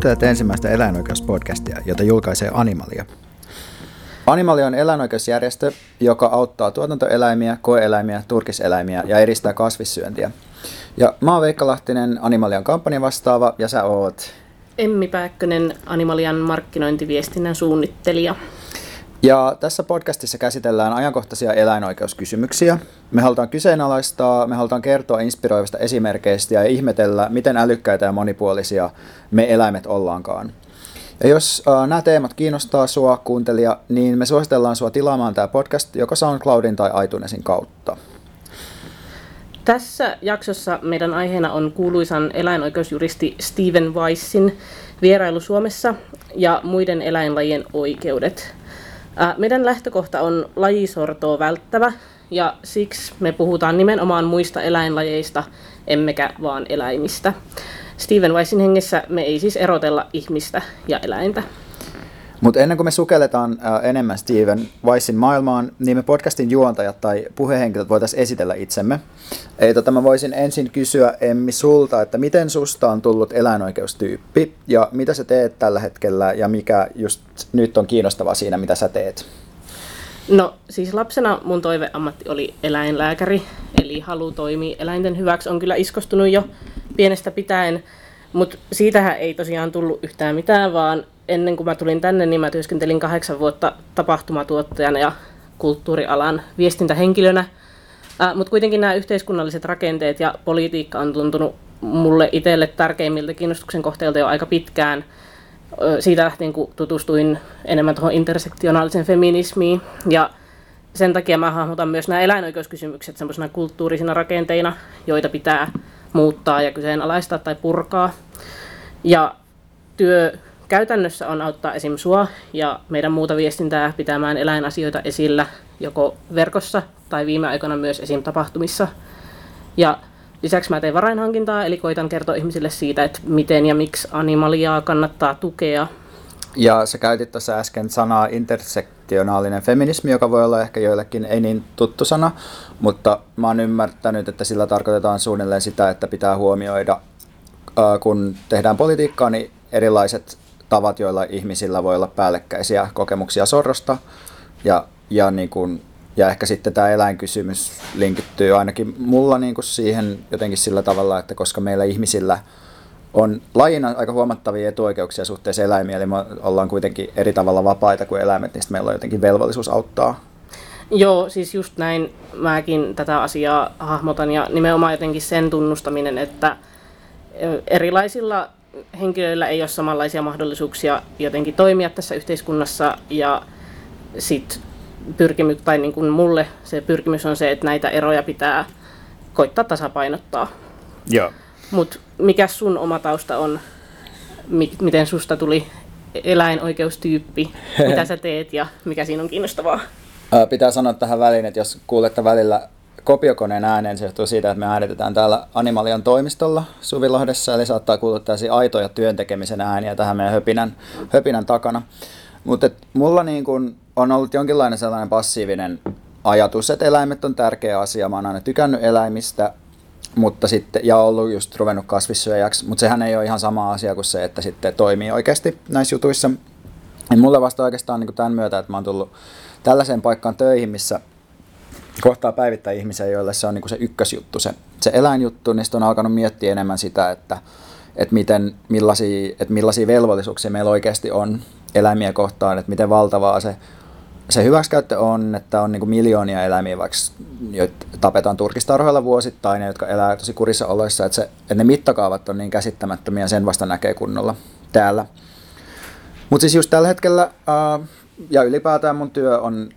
Kuuntelet ensimmäistä eläinoikeuspodcastia, jota julkaisee Animalia. Animalia on eläinoikeusjärjestö, joka auttaa tuotantoeläimiä, koeeläimiä, turkiseläimiä ja edistää kasvissyöntiä. Ja mä oon Veikka Lahtinen, Animalian kampanjan vastaava, ja sä oot... Emmi Pääkkönen, Animalian markkinointiviestinnän suunnittelija. Ja tässä podcastissa käsitellään ajankohtaisia eläinoikeuskysymyksiä. Me halutaan kyseenalaistaa, me halutaan kertoa inspiroivista esimerkkeistä ja ihmetellä, miten älykkäitä ja monipuolisia me eläimet ollaankaan. Ja jos äh, nämä teemat kiinnostaa sua, kuuntelija, niin me suositellaan sua tilaamaan tämä podcast joko SoundCloudin tai iTunesin kautta. Tässä jaksossa meidän aiheena on kuuluisan eläinoikeusjuristi Steven Weissin vierailu Suomessa ja muiden eläinlajien oikeudet. Meidän lähtökohta on lajisortoa välttävä ja siksi me puhutaan nimenomaan muista eläinlajeista, emmekä vaan eläimistä. Steven Weissin hengessä me ei siis erotella ihmistä ja eläintä. Mutta ennen kuin me sukelletaan äh, enemmän Steven Weissin maailmaan, niin me podcastin juontajat tai puhehenkilöt voitaisiin esitellä itsemme. Ei, tota, mä voisin ensin kysyä Emmi sulta, että miten susta on tullut eläinoikeustyyppi ja mitä sä teet tällä hetkellä ja mikä just nyt on kiinnostavaa siinä, mitä sä teet? No siis lapsena mun toiveammatti oli eläinlääkäri, eli halu toimia eläinten hyväksi on kyllä iskostunut jo pienestä pitäen, mutta siitähän ei tosiaan tullut yhtään mitään, vaan ennen kuin mä tulin tänne, niin mä työskentelin kahdeksan vuotta tapahtumatuottajana ja kulttuurialan viestintähenkilönä. Äh, Mutta kuitenkin nämä yhteiskunnalliset rakenteet ja politiikka on tuntunut mulle itselle tärkeimmiltä kiinnostuksen kohteilta jo aika pitkään. Siitä lähtien, kun tutustuin enemmän tuohon intersektionaalisen feminismiin. Ja sen takia mä hahmotan myös nämä eläinoikeuskysymykset semmoisena kulttuurisina rakenteina, joita pitää muuttaa ja kyseenalaistaa tai purkaa. Ja työ käytännössä on auttaa esim. sua ja meidän muuta viestintää pitämään eläinasioita esillä joko verkossa tai viime aikoina myös esim. tapahtumissa. Ja lisäksi mä teen varainhankintaa, eli koitan kertoa ihmisille siitä, että miten ja miksi animaliaa kannattaa tukea. Ja sä käytit tuossa äsken sanaa intersektionaalinen feminismi, joka voi olla ehkä joillekin ei niin tuttu sana, mutta mä oon ymmärtänyt, että sillä tarkoitetaan suunnilleen sitä, että pitää huomioida, kun tehdään politiikkaa, niin erilaiset tavat, joilla ihmisillä voi olla päällekkäisiä kokemuksia sorrosta. Ja, ja, niin kuin, ja ehkä sitten tämä eläinkysymys linkittyy ainakin mulla niin kuin siihen jotenkin sillä tavalla, että koska meillä ihmisillä on lajina aika huomattavia etuoikeuksia suhteessa eläimiä, eli me ollaan kuitenkin eri tavalla vapaita kuin eläimet, niin meillä on jotenkin velvollisuus auttaa Joo, siis just näin mäkin tätä asiaa hahmotan ja nimenomaan jotenkin sen tunnustaminen, että erilaisilla henkilöillä ei ole samanlaisia mahdollisuuksia jotenkin toimia tässä yhteiskunnassa ja sit pyrkimys, tai niin kuin mulle se pyrkimys on se, että näitä eroja pitää koittaa tasapainottaa. Joo. Mutta mikä sun oma tausta on, miten susta tuli eläinoikeustyyppi, mitä sä teet ja mikä siinä on kiinnostavaa? Pitää sanoa tähän väliin, että jos kuulette välillä kopiokoneen ääneen, se johtuu siitä, että me äänitetään täällä Animalian toimistolla Suvilahdessa, eli saattaa kuulua tällaisia aitoja työntekemisen ääniä tähän meidän höpinän, höpinän takana. Mutta mulla niin kun on ollut jonkinlainen sellainen passiivinen ajatus, että eläimet on tärkeä asia. Mä oon aina tykännyt eläimistä, mutta sitten, ja ollut just ruvennut kasvissyöjäksi, mutta sehän ei ole ihan sama asia kuin se, että sitten toimii oikeasti näissä jutuissa. Ja mulle vasta oikeastaan niin tämän myötä, että mä oon tullut tällaiseen paikkaan töihin, missä kohtaa päivittää ihmisiä, joille se on niin kuin se ykkösjuttu, se, se eläinjuttu, niin on alkanut miettiä enemmän sitä, että, että, miten, millaisia, että millaisia velvollisuuksia meillä oikeasti on eläimiä kohtaan, että miten valtavaa se, se hyväksikäyttö on, että on niin kuin miljoonia eläimiä, vaikka joita tapetaan turkistarhoilla vuosittain, jotka elää tosi kurissa oloissa, että, se, että ne mittakaavat on niin käsittämättömiä, sen vasta näkee kunnolla täällä. Mutta siis just tällä hetkellä, ää, ja ylipäätään mun työ on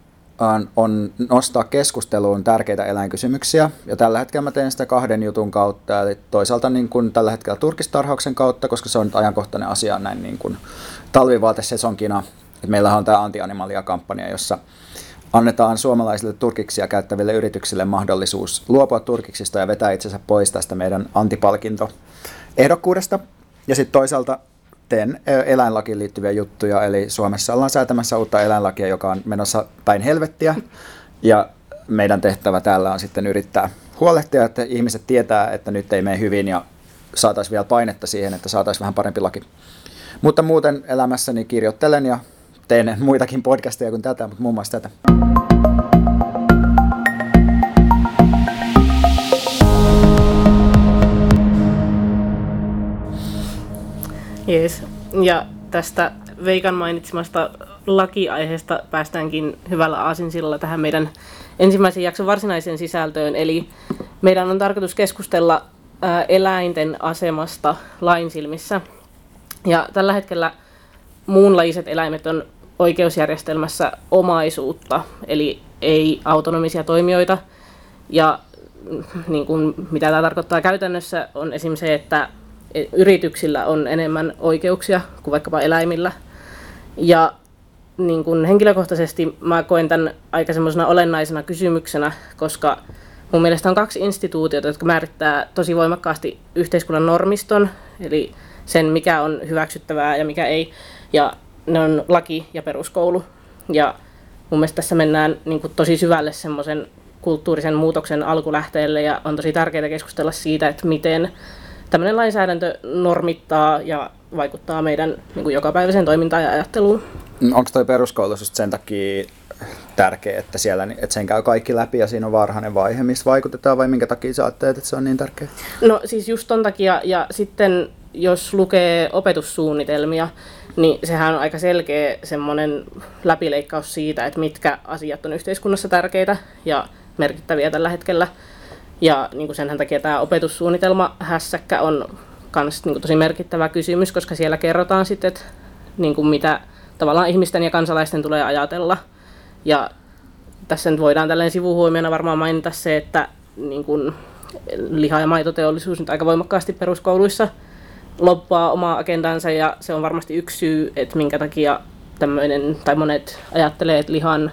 on, nostaa keskusteluun tärkeitä eläinkysymyksiä. Ja tällä hetkellä mä teen sitä kahden jutun kautta. Eli toisaalta niin kuin tällä hetkellä turkistarhauksen kautta, koska se on nyt ajankohtainen asia näin niin kuin talvivaatesesonkina. Et meillähän on tämä anti-animalia-kampanja, jossa annetaan suomalaisille turkiksia käyttäville yrityksille mahdollisuus luopua turkiksista ja vetää itsensä pois tästä meidän antipalkinto ehdokkuudesta. Ja sitten toisaalta teen eläinlakiin liittyviä juttuja, eli Suomessa ollaan säätämässä uutta eläinlakia, joka on menossa päin helvettiä, ja meidän tehtävä täällä on sitten yrittää huolehtia, että ihmiset tietää, että nyt ei mene hyvin, ja saataisiin vielä painetta siihen, että saataisiin vähän parempi laki. Mutta muuten elämässäni kirjoittelen ja teen muitakin podcasteja kuin tätä, mutta muun muassa tätä. Jees. Ja tästä Veikan mainitsemasta lakiaiheesta päästäänkin hyvällä aasinsilla tähän meidän ensimmäisen jakson varsinaiseen sisältöön. Eli meidän on tarkoitus keskustella eläinten asemasta lainsilmissä. Ja tällä hetkellä muunlajiset eläimet on oikeusjärjestelmässä omaisuutta, eli ei autonomisia toimijoita. Ja niin kuin, mitä tämä tarkoittaa käytännössä on esimerkiksi se, että yrityksillä on enemmän oikeuksia kuin vaikkapa eläimillä. Ja niin kuin henkilökohtaisesti mä koen tämän aika semmoisena olennaisena kysymyksenä, koska mun mielestä on kaksi instituutiota, jotka määrittää tosi voimakkaasti yhteiskunnan normiston, eli sen mikä on hyväksyttävää ja mikä ei. Ja ne on laki ja peruskoulu. Ja mun mielestä tässä mennään niin kuin tosi syvälle semmoisen kulttuurisen muutoksen alkulähteelle ja on tosi tärkeää keskustella siitä, että miten tämmöinen lainsäädäntö normittaa ja vaikuttaa meidän niin kuin jokapäiväiseen toimintaan ja ajatteluun. Onko toi peruskoulu sen takia tärkeä, että siellä että sen käy kaikki läpi ja siinä on varhainen vaihe, missä vaikutetaan vai minkä takia sä ajattelet, että se on niin tärkeä? No siis just ton takia ja sitten jos lukee opetussuunnitelmia, niin sehän on aika selkeä semmoinen läpileikkaus siitä, että mitkä asiat on yhteiskunnassa tärkeitä ja merkittäviä tällä hetkellä. Ja niin kuin senhän takia tämä opetussuunnitelma hässäkkä on myös niin tosi merkittävä kysymys, koska siellä kerrotaan sitten, että niin kuin mitä tavallaan ihmisten ja kansalaisten tulee ajatella. Ja tässä nyt voidaan tällainen sivuhuomiona varmaan mainita se, että niin kuin liha- ja maitoteollisuus nyt aika voimakkaasti peruskouluissa loppaa omaa agendansa ja se on varmasti yksi syy, että minkä takia tämmöinen, tai monet ajattelee, että lihan,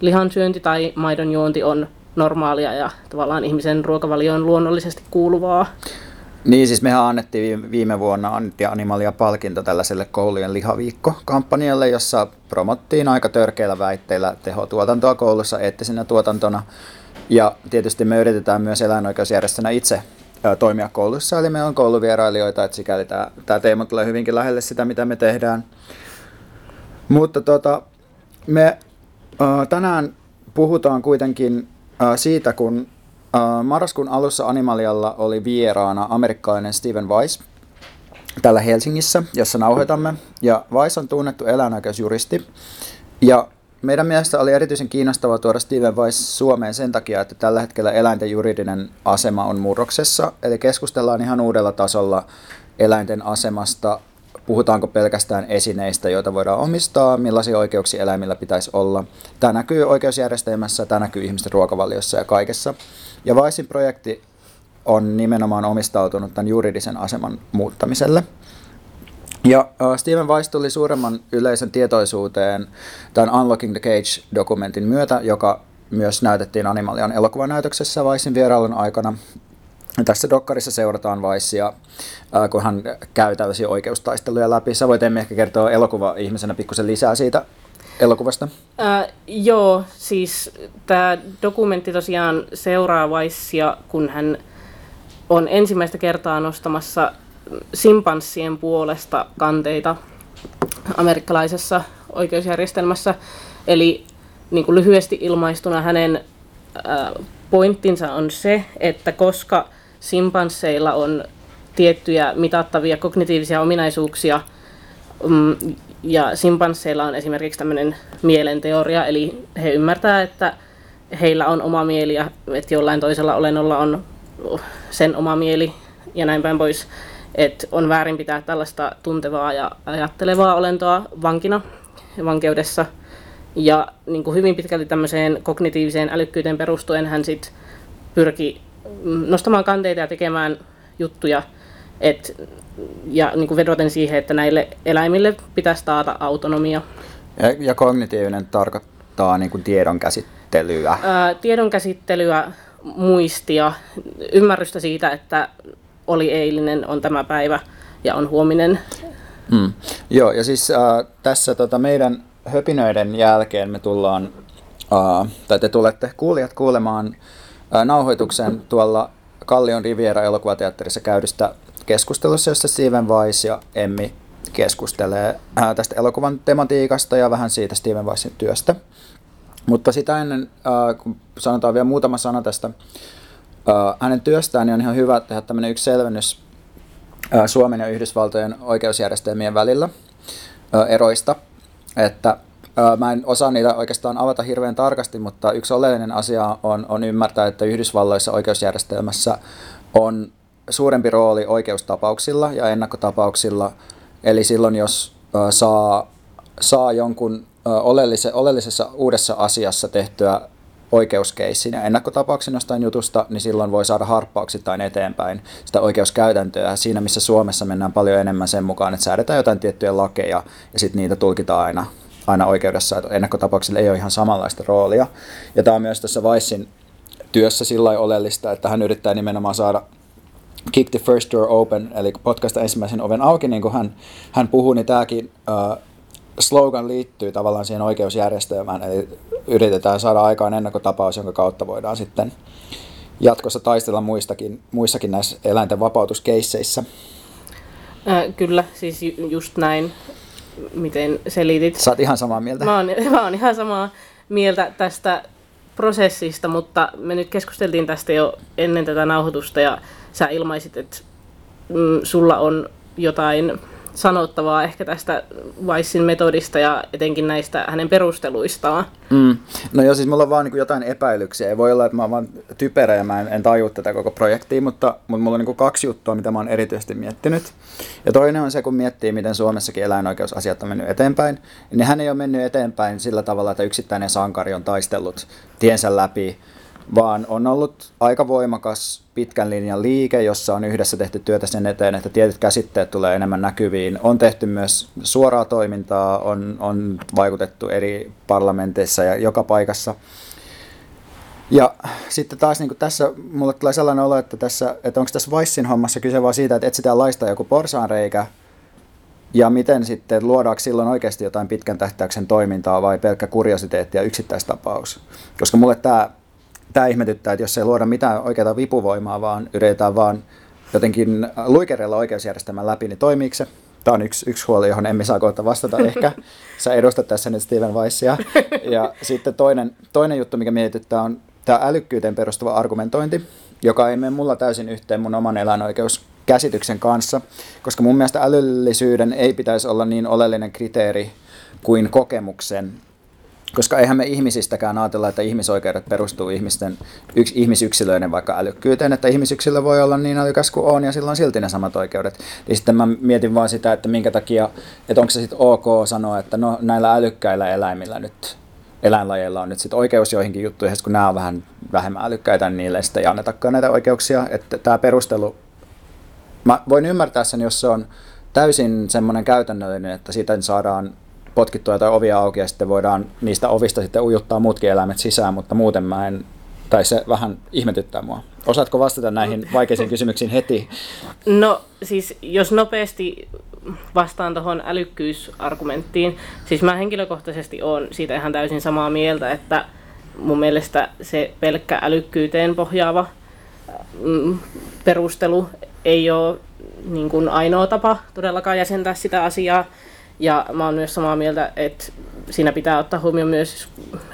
lihan syönti tai maidon juonti on normaalia ja tavallaan ihmisen ruokavalioon luonnollisesti kuuluvaa. Niin, siis mehän annettiin viime vuonna annettiin Animalia palkinto tällaiselle koulujen lihaviikko-kampanjalle, jossa promottiin aika törkeillä väitteillä tehotuotantoa koulussa eettisenä tuotantona. Ja tietysti me yritetään myös eläinoikeusjärjestönä itse toimia koulussa, eli meillä on kouluvierailijoita, että sikäli tämä, tämä teema tulee hyvinkin lähelle sitä, mitä me tehdään. Mutta tota, me tänään puhutaan kuitenkin siitä, kun marraskuun alussa Animalialla oli vieraana amerikkalainen Steven Weiss täällä Helsingissä, jossa nauhoitamme. Ja Weiss on tunnettu eläinoikeusjuristi. Ja meidän mielestä oli erityisen kiinnostavaa tuoda Steven Weiss Suomeen sen takia, että tällä hetkellä eläinten juridinen asema on murroksessa. Eli keskustellaan ihan uudella tasolla eläinten asemasta Puhutaanko pelkästään esineistä, joita voidaan omistaa, millaisia oikeuksia eläimillä pitäisi olla. Tämä näkyy oikeusjärjestelmässä, tämä näkyy ihmisten ruokavaliossa ja kaikessa. Ja Vaisin projekti on nimenomaan omistautunut tämän juridisen aseman muuttamiselle. Ja uh, Steven Weiss tuli suuremman yleisön tietoisuuteen tämän Unlocking the Cage-dokumentin myötä, joka myös näytettiin Animalian elokuvanäytöksessä Weissin vierailun aikana. Tässä dokkarissa seurataan Vaissia, kun hän käy tällaisia oikeustaisteluja läpi. Sä voit ehkä kertoa elokuva-ihmisenä pikkusen lisää siitä elokuvasta? Äh, joo, siis tämä dokumentti tosiaan seuraa Vaissia, kun hän on ensimmäistä kertaa nostamassa simpanssien puolesta kanteita amerikkalaisessa oikeusjärjestelmässä. Eli niin kuin lyhyesti ilmaistuna hänen äh, pointtinsa on se, että koska simpansseilla on tiettyjä mitattavia kognitiivisia ominaisuuksia, mm, ja simpansseilla on esimerkiksi tämmöinen mielenteoria, eli he ymmärtää, että heillä on oma mieli ja että jollain toisella olennolla on sen oma mieli ja näin päin pois. Että on väärin pitää tällaista tuntevaa ja ajattelevaa olentoa vankina vankeudessa. Ja niin kuin hyvin pitkälti tämmöiseen kognitiiviseen älykkyyteen perustuen hän sitten pyrki nostamaan kanteita ja tekemään juttuja, et, ja niin kuin vedoten siihen, että näille eläimille pitäisi taata autonomia. Ja, ja kognitiivinen tarkoittaa niin kuin tiedon käsittelyä? Ää, tiedon käsittelyä, muistia, ymmärrystä siitä, että oli eilinen, on tämä päivä ja on huominen. Hmm. Joo, ja siis äh, tässä tota, meidän höpinöiden jälkeen me tullaan, äh, tai te tulette kuulijat kuulemaan nauhoituksen tuolla Kallion Riviera elokuvateatterissa käydystä keskustelussa, jossa Steven Weiss ja Emmi keskustelee tästä elokuvan tematiikasta ja vähän siitä Steven Weissin työstä. Mutta sitä ennen, kun sanotaan vielä muutama sana tästä hänen työstään, niin on ihan hyvä tehdä tämmöinen yksi selvennys Suomen ja Yhdysvaltojen oikeusjärjestelmien välillä eroista. Että mä en osaa niitä oikeastaan avata hirveän tarkasti, mutta yksi oleellinen asia on, on ymmärtää, että Yhdysvalloissa oikeusjärjestelmässä on suurempi rooli oikeustapauksilla ja ennakkotapauksilla. Eli silloin, jos saa, saa jonkun oleellise, oleellisessa uudessa asiassa tehtyä oikeuskeissin ja ennakkotapauksen jostain jutusta, niin silloin voi saada harppauksittain eteenpäin sitä oikeuskäytäntöä. Siinä, missä Suomessa mennään paljon enemmän sen mukaan, että säädetään jotain tiettyjä lakeja ja sitten niitä tulkitaan aina, aina oikeudessa, että ennakkotapauksilla ei ole ihan samanlaista roolia. Ja tämä on myös tässä Weissin työssä sillä oleellista, että hän yrittää nimenomaan saada Kick the First Door Open, eli potkaista ensimmäisen oven auki, niin kuin hän, hän puhuu, niin tämäkin uh, slogan liittyy tavallaan siihen oikeusjärjestelmään, eli yritetään saada aikaan ennakkotapaus, jonka kautta voidaan sitten jatkossa taistella muistakin, muissakin näissä eläinten vapautuskeisseissä. Äh, kyllä, siis ju- just näin, miten selitit. Sä oot ihan samaa mieltä. Mä oon, mä oon ihan samaa mieltä tästä prosessista, mutta me nyt keskusteltiin tästä jo ennen tätä nauhoitusta ja sä ilmaisit, että mm, sulla on jotain sanottavaa ehkä tästä Weissin metodista ja etenkin näistä hänen perusteluistaan. Mm. No joo, siis mulla on vaan niin jotain epäilyksiä. Ei voi olla, että mä oon vaan typerä ja mä en, en tajua tätä koko projektia, mutta, mutta mulla on niin kaksi juttua, mitä mä oon erityisesti miettinyt. Ja toinen on se, kun miettii, miten Suomessakin eläinoikeusasiat on mennyt eteenpäin, niin hän ei ole mennyt eteenpäin sillä tavalla, että yksittäinen sankari on taistellut tiensä läpi vaan on ollut aika voimakas pitkän linjan liike, jossa on yhdessä tehty työtä sen eteen, että tietyt käsitteet tulee enemmän näkyviin. On tehty myös suoraa toimintaa, on, on vaikutettu eri parlamenteissa ja joka paikassa. Ja sitten taas niin tässä mulle tulee sellainen olo, että, tässä, että onko tässä Weissin hommassa kyse vaan siitä, että etsitään laista joku porsaanreikä, ja miten sitten luodaanko silloin oikeasti jotain pitkän tähtäyksen toimintaa vai pelkkä kuriositeetti ja yksittäistapaus? Koska mulle tämä tämä ihmetyttää, että jos ei luoda mitään oikeaa vipuvoimaa, vaan yritetään vaan jotenkin luikerella oikeusjärjestelmän läpi, niin toimiiko se? Tämä on yksi, yksi huoli, johon emme saa kohta vastata ehkä. Sä edustat tässä nyt Steven Weissia. Ja sitten toinen, toinen juttu, mikä mietityttää, on tämä älykkyyteen perustuva argumentointi, joka ei mene mulla täysin yhteen mun oman eläinoikeuskäsityksen kanssa, koska mun mielestä älyllisyyden ei pitäisi olla niin oleellinen kriteeri kuin kokemuksen koska eihän me ihmisistäkään ajatella, että ihmisoikeudet perustuu ihmisten, yks, ihmisyksilöiden vaikka älykkyyteen, että ihmisyksilö voi olla niin älykäs kuin on ja sillä on silti ne samat oikeudet. Niin sitten mä mietin vaan sitä, että minkä takia, että onko se sitten ok sanoa, että no näillä älykkäillä eläimillä nyt eläinlajeilla on nyt sitten oikeus joihinkin juttuihin, kun nämä on vähän vähemmän älykkäitä, niin niille sitten ei annetakaan näitä oikeuksia. Että tämä perustelu, mä voin ymmärtää sen, jos se on täysin semmoinen käytännöllinen, että siitä saadaan potkittua tai ovia auki ja sitten voidaan niistä ovista sitten ujuttaa muutkin eläimet sisään, mutta muuten mä en, tai se vähän ihmetyttää mua. Osaatko vastata näihin vaikeisiin kysymyksiin heti? No siis jos nopeasti vastaan tuohon älykkyysargumenttiin, siis mä henkilökohtaisesti olen siitä ihan täysin samaa mieltä, että mun mielestä se pelkkä älykkyyteen pohjaava mm, perustelu ei ole niin kuin ainoa tapa todellakaan jäsentää sitä asiaa. Ja mä oon myös samaa mieltä, että siinä pitää ottaa huomioon myös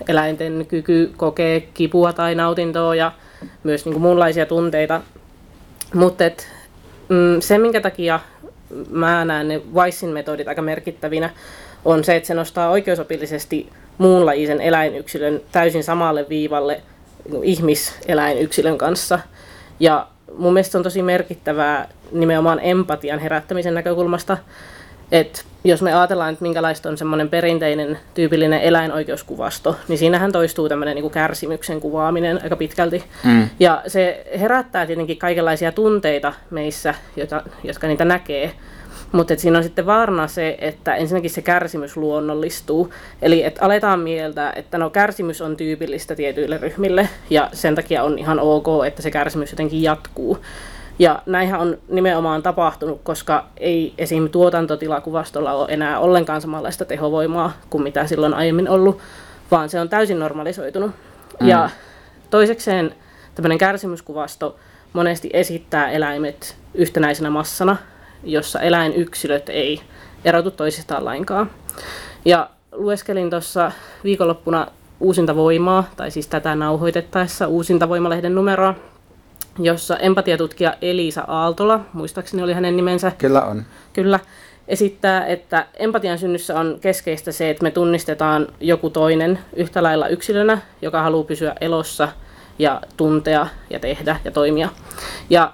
eläinten kyky kokea kipua tai nautintoa ja myös niin kuin muunlaisia tunteita. Mutta mm, se, minkä takia mä näen ne Weissin metodit aika merkittävinä, on se, että se nostaa oikeusopillisesti muunlajisen eläinyksilön täysin samalle viivalle niin ihmiseläinyksilön kanssa. Ja mun mielestä on tosi merkittävää nimenomaan empatian herättämisen näkökulmasta, että jos me ajatellaan, että minkälaista on semmoinen perinteinen tyypillinen eläinoikeuskuvasto, niin siinähän toistuu tämmöinen niin kärsimyksen kuvaaminen aika pitkälti. Mm. Ja se herättää tietenkin kaikenlaisia tunteita meissä, jota, jotka niitä näkee. Mutta siinä on sitten vaarana se, että ensinnäkin se kärsimys luonnollistuu. Eli että aletaan mieltä, että no kärsimys on tyypillistä tietyille ryhmille ja sen takia on ihan ok, että se kärsimys jotenkin jatkuu. Ja näinhän on nimenomaan tapahtunut, koska ei esim. tuotantotilakuvastolla ole enää ollenkaan samanlaista tehovoimaa kuin mitä silloin aiemmin ollut, vaan se on täysin normalisoitunut. Mm. Ja toisekseen tämmöinen kärsimyskuvasto monesti esittää eläimet yhtenäisenä massana, jossa eläinyksilöt ei erotu toisistaan lainkaan. Ja lueskelin tuossa viikonloppuna uusinta voimaa, tai siis tätä nauhoitettaessa uusinta voimalehden numeroa, jossa empatiatutkija Elisa Aaltola, muistaakseni oli hänen nimensä. Kyllä on. Kyllä, esittää, että empatian synnyssä on keskeistä se, että me tunnistetaan joku toinen yhtä lailla yksilönä, joka haluaa pysyä elossa ja tuntea ja tehdä ja toimia. Ja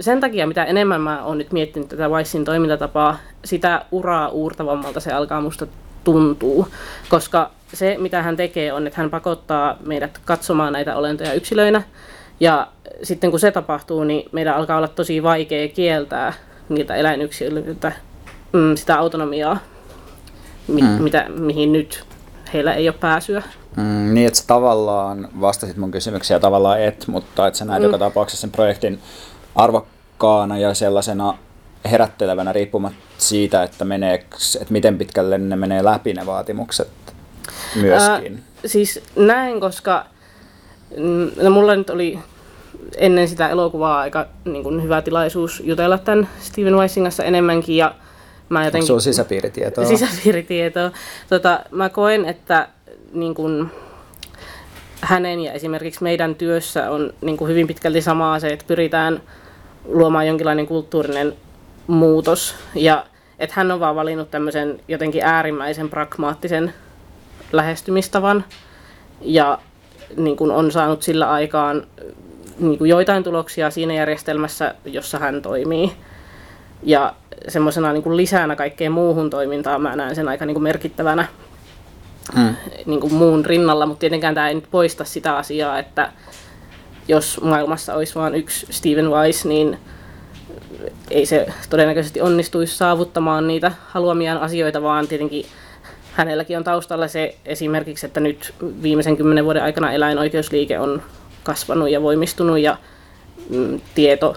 sen takia, mitä enemmän mä oon nyt miettinyt tätä Weissin toimintatapaa, sitä uraa uurtavammalta se alkaa musta tuntuu, koska se, mitä hän tekee, on, että hän pakottaa meidät katsomaan näitä olentoja yksilöinä, ja sitten kun se tapahtuu, niin meidän alkaa olla tosi vaikea kieltää niiltä eläinyksilöiltä mm, sitä autonomiaa, mi- mm. mitä, mihin nyt heillä ei ole pääsyä. Mm, niin, että sä tavallaan vastasit mun kysymyksiä tavallaan et, mutta että sä näet mm. joka tapauksessa sen projektin arvokkaana ja sellaisena herättelevänä riippumatta siitä, että, menee, että miten pitkälle ne menee läpi ne vaatimukset myöskin. Äh, siis näin, koska mm, no mulla nyt oli ennen sitä elokuvaa aika niin kuin, hyvä tilaisuus jutella tämän Steven Weissin kanssa enemmänkin ja mä jotenkin... Onko sisäpiiritietoa? Sisäpiiritietoa. Tota, mä koen, että niin kuin, hänen ja esimerkiksi meidän työssä on niin kuin hyvin pitkälti samaa se, että pyritään luomaan jonkinlainen kulttuurinen muutos. Ja että hän on vaan valinnut tämmöisen jotenkin äärimmäisen pragmaattisen lähestymistavan. Ja niin kuin on saanut sillä aikaan niin kuin joitain tuloksia siinä järjestelmässä, jossa hän toimii. Ja semmoisena niin lisänä kaikkeen muuhun toimintaan mä näen sen aika niin kuin merkittävänä mm. niin kuin muun rinnalla, mutta tietenkään tämä ei nyt poista sitä asiaa, että jos maailmassa olisi vain yksi Steven Weiss, niin ei se todennäköisesti onnistuisi saavuttamaan niitä haluamiaan asioita, vaan tietenkin hänelläkin on taustalla se esimerkiksi, että nyt viimeisen kymmenen vuoden aikana eläinoikeusliike on kasvanut ja voimistunut ja mm, tieto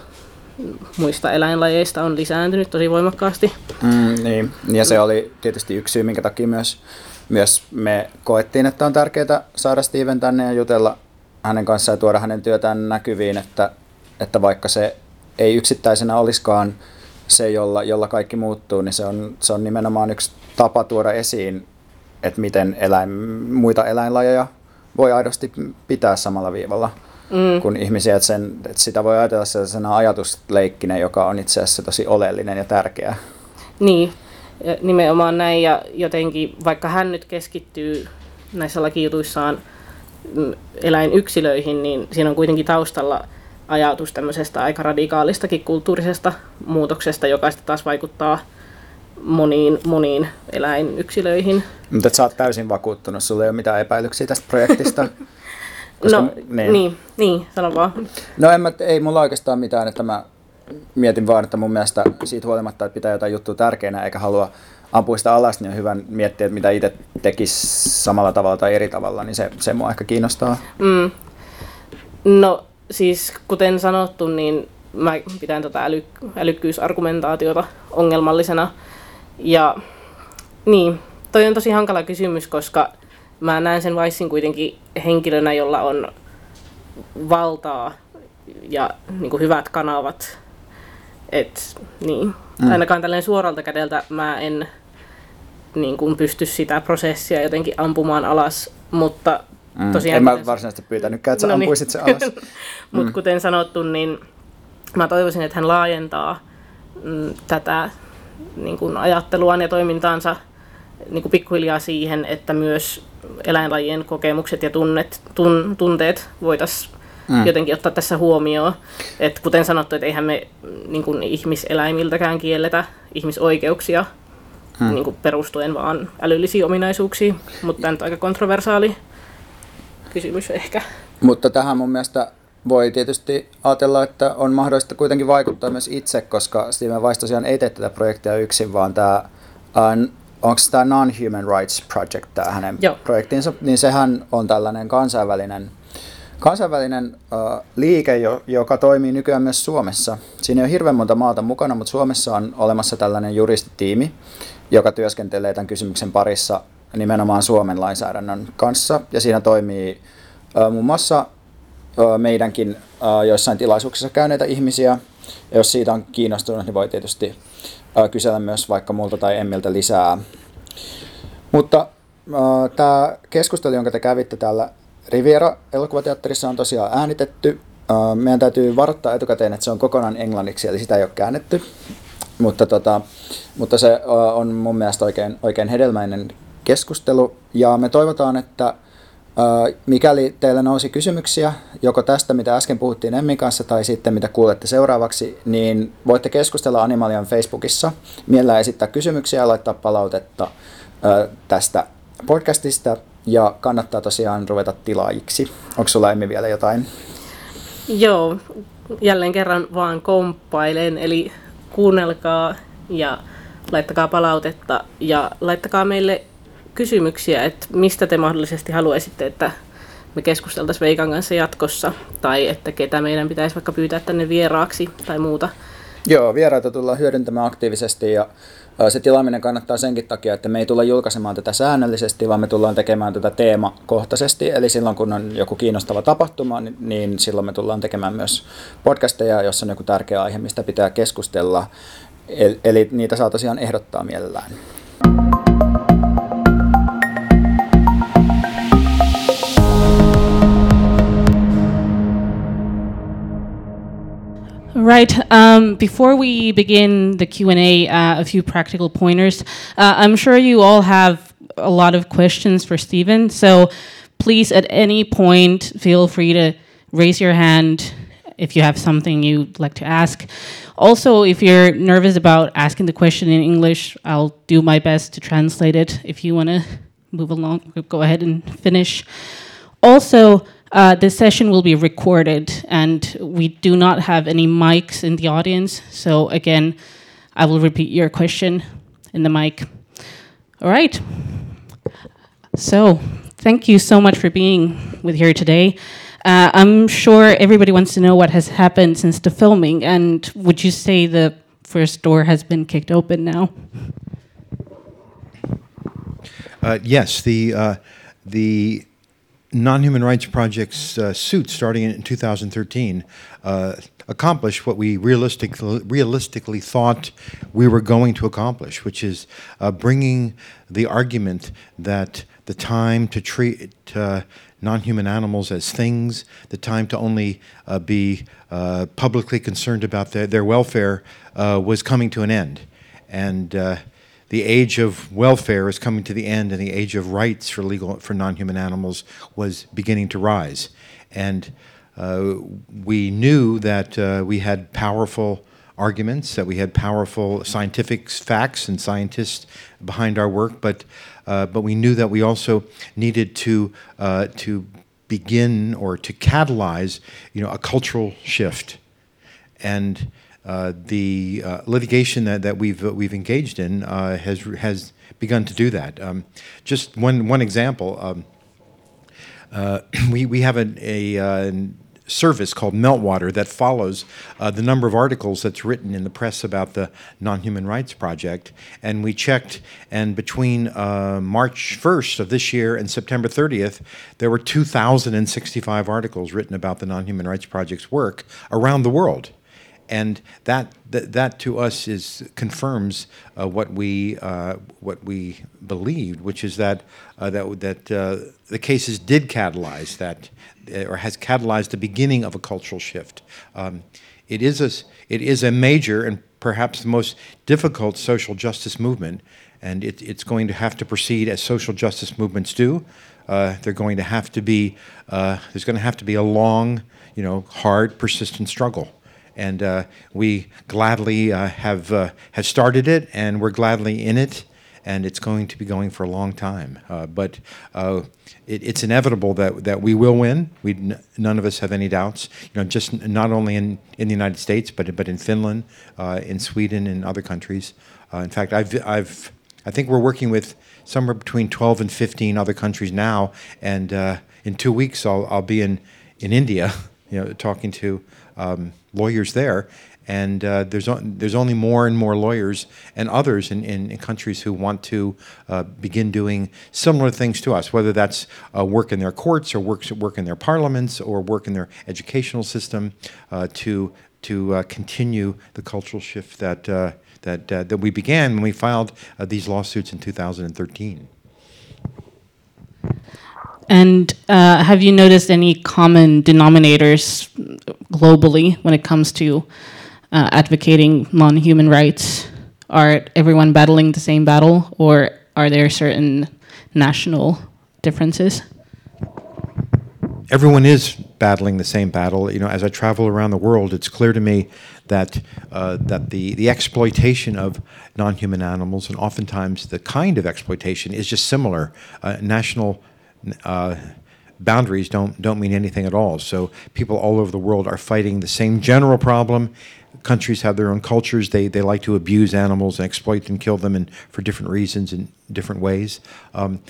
muista eläinlajeista on lisääntynyt tosi voimakkaasti. Mm, niin, ja se oli tietysti yksi syy, minkä takia myös, myös me koettiin, että on tärkeää saada Steven tänne ja jutella hänen kanssaan ja tuoda hänen työtään näkyviin, että, että vaikka se ei yksittäisenä olisikaan se, jolla, jolla kaikki muuttuu, niin se on, se on nimenomaan yksi tapa tuoda esiin, että miten eläin, muita eläinlajeja voi aidosti pitää samalla viivalla mm. kuin ihmisiä. Että, sen, että sitä voi ajatella sellaisena ajatusleikkinä, joka on itse asiassa tosi oleellinen ja tärkeä. Niin, nimenomaan näin. Ja jotenkin, vaikka hän nyt keskittyy näissä lakijutuissaan mm, eläinyksilöihin, niin siinä on kuitenkin taustalla ajatus tämmöisestä aika radikaalistakin kulttuurisesta muutoksesta, joka sitten taas vaikuttaa moniin, moniin eläinyksilöihin. Mutta sä oot täysin vakuuttunut, sulla ei ole mitään epäilyksiä tästä projektista? Koska, no, niin. niin, niin, sano vaan. No en mä, ei mulla oikeastaan mitään, että mä mietin vaan, että mun mielestä siitä huolimatta, että pitää jotain juttua tärkeänä eikä halua ampua sitä alas, niin on hyvä miettiä, että mitä itse tekisi samalla tavalla tai eri tavalla, niin se, se mua ehkä kiinnostaa. Mm. No siis kuten sanottu, niin mä pidän tätä äly, älykkyysargumentaatiota ongelmallisena. Ja niin, toi on tosi hankala kysymys, koska mä näen sen Weissin kuitenkin henkilönä, jolla on valtaa ja niin kuin hyvät kanavat. Et, niin. mm. Ainakaan tällainen suoralta kädeltä mä en niin kuin pysty sitä prosessia jotenkin ampumaan alas, mutta mm. tosiaan... En mä varsinaisesti pyytänytkään, että sä no niin. ampuisit se alas. mutta mm. kuten sanottu, niin mä toivoisin, että hän laajentaa mm, tätä niin kuin ajatteluaan ja toimintaansa niin kuin pikkuhiljaa siihen, että myös eläinlajien kokemukset ja tunnet, tun, tunteet voitaisiin mm. jotenkin ottaa tässä huomioon. Et kuten sanottu, että eihän me niin kuin ihmiseläimiltäkään kielletä ihmisoikeuksia mm. niin kuin perustuen vaan älyllisiin ominaisuuksiin, mutta tämä on aika kontroversaali kysymys ehkä. Mutta tähän mun mielestä voi tietysti ajatella, että on mahdollista kuitenkin vaikuttaa myös itse, koska Steven Weiss tosiaan ei tee tätä projektia yksin, vaan tämä uh, onko tämä Non-Human Rights Project, tämä hänen Joo. projektinsa, niin sehän on tällainen kansainvälinen, kansainvälinen uh, liike, jo, joka toimii nykyään myös Suomessa. Siinä ei ole hirveän monta maata mukana, mutta Suomessa on olemassa tällainen juristitiimi, joka työskentelee tämän kysymyksen parissa nimenomaan Suomen lainsäädännön kanssa. Ja siinä toimii uh, muun muassa uh, meidänkin joissain tilaisuuksissa käyneitä ihmisiä, Ja jos siitä on kiinnostunut, niin voi tietysti kysellä myös vaikka multa tai Emmiltä lisää. Mutta tämä keskustelu, jonka te kävitte täällä Riviera elokuvateatterissa on tosiaan äänitetty. Meidän täytyy varoittaa etukäteen, että se on kokonaan englanniksi, eli sitä ei ole käännetty. Mutta, tota, mutta se on mun mielestä oikein, oikein hedelmäinen keskustelu. Ja me toivotaan, että mikäli teillä nousi kysymyksiä joko tästä, mitä äsken puhuttiin Emmin kanssa, tai sitten mitä kuulette seuraavaksi, niin voitte keskustella Animalian Facebookissa. Mielellään esittää kysymyksiä ja laittaa palautetta tästä podcastista. Ja kannattaa tosiaan ruveta tilaajiksi. Onko sulla Emmi vielä jotain? Joo, jälleen kerran vaan komppailen, eli kuunnelkaa ja laittakaa palautetta ja laittakaa meille kysymyksiä, että mistä te mahdollisesti haluaisitte, että me keskusteltaisiin Veikan kanssa jatkossa, tai että ketä meidän pitäisi vaikka pyytää tänne vieraaksi tai muuta. Joo, vieraita tullaan hyödyntämään aktiivisesti ja se tilaaminen kannattaa senkin takia, että me ei tulla julkaisemaan tätä säännöllisesti, vaan me tullaan tekemään tätä teemakohtaisesti. Eli silloin kun on joku kiinnostava tapahtuma, niin, silloin me tullaan tekemään myös podcasteja, jossa on joku tärkeä aihe, mistä pitää keskustella. Eli niitä saa tosiaan ehdottaa mielellään. Right. Um, before we begin the Q and A, uh, a few practical pointers. Uh, I'm sure you all have a lot of questions for Steven, so please, at any point, feel free to raise your hand if you have something you'd like to ask. Also, if you're nervous about asking the question in English, I'll do my best to translate it. If you want to move along, go ahead and finish. Also, uh, this session will be recorded, and we do not have any mics in the audience. So, again, I will repeat your question in the mic. All right. So, thank you so much for being with here today. Uh, I'm sure everybody wants to know what has happened since the filming, and would you say the first door has been kicked open now? Uh, yes, the uh, the non-human rights project's uh, suit starting in 2013 uh, accomplished what we realistically, realistically thought we were going to accomplish, which is uh, bringing the argument that the time to treat uh, non-human animals as things, the time to only uh, be uh, publicly concerned about their, their welfare was coming to an end. And the age of welfare is coming to the end, and the age of rights for legal for non-human animals was beginning to rise. And uh, we knew that uh, we had powerful arguments, that we had powerful scientific facts and scientists behind our work, but uh, but we knew that we also needed to uh, to begin or to catalyze, you know, a cultural shift, and the uh, litigation that, that we've, uh, we've engaged in uh, has, has begun to do that. Um, just one, one example um, uh, we, we have a, a service called Meltwater that follows uh, the number of articles that's written in the press about the Non-Human Rights Project. And we checked, and between uh, March 1st of this year and September 30th, there were 2,065 articles written about the Non-Human Rights Project's work around the world and that, that, to us is confirms uh, what we uh, what we believed, which is that uh, that that uh, the cases did catalyze that, uh, or has catalyzed the beginning of a cultural shift. Um, it is a it is a major and perhaps the most difficult social justice movement, and it, it's going to have to proceed as social justice movements do. Uh, they're going to have to be there's going to have to be a long, you know, hard, persistent struggle and uh, we gladly uh, have uh, have started it, and we're gladly in it, and it's going to be going for a long time. Uh, but uh, it, it's inevitable that that we will win. We n- none of us have any doubts. You know, just not only in, in the United States, but but in Finland, uh, in Sweden, and other countries. in fact, I've I've I think we're working with somewhere between 12 and 15 other countries now, and in two weeks I'll I'll be in in India, you know, talking to um, lawyers there, and uh, there's there's only more and more lawyers and others in, in, in countries who want to uh, begin doing similar things to us, whether that's uh, work in their courts or work work in their parliaments or work in their educational system uh, to to uh, continue the cultural shift that uh, that that we began when we filed these lawsuits in 2013. And uh, have you noticed any common denominators globally when it comes to uh, advocating non human rights? Are everyone battling the same battle, or are there certain national differences? everyone is battling the same battle. You know, as I travel around the world, it's clear to me that uh, that the the exploitation of non-human animals and oftentimes the kind of exploitation is just similar. Uh, national uh, boundaries don't don't mean anything at all. So people all over the world are fighting the same general problem. Countries have their own cultures. They they like to abuse animals and exploit and kill them, and for different reasons in different ways. Um,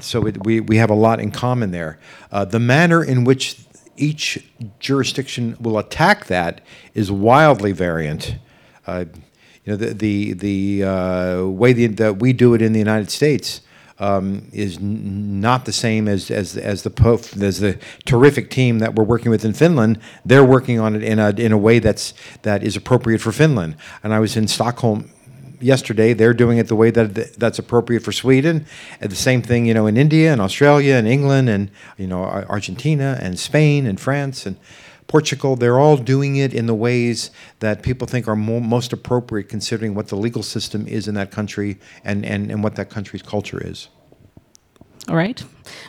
so it, we we have a lot in common there. Uh, the manner in which each jurisdiction will attack that is wildly variant. Uh, you know, the the the uh, way that we do it in the United States um, is n- not the same as as as the as the terrific team that we're working with in Finland. They're working on it in a in a way that's that is appropriate for Finland. And I was in Stockholm yesterday. They're doing it the way that that's appropriate for Sweden. And the same thing, you know, in India and Australia and England and you know Argentina and Spain and France and Portugal. They're all doing it in the ways that people think are mo- most appropriate, considering what the legal system is in that country and, and, and what that country's culture is. All right,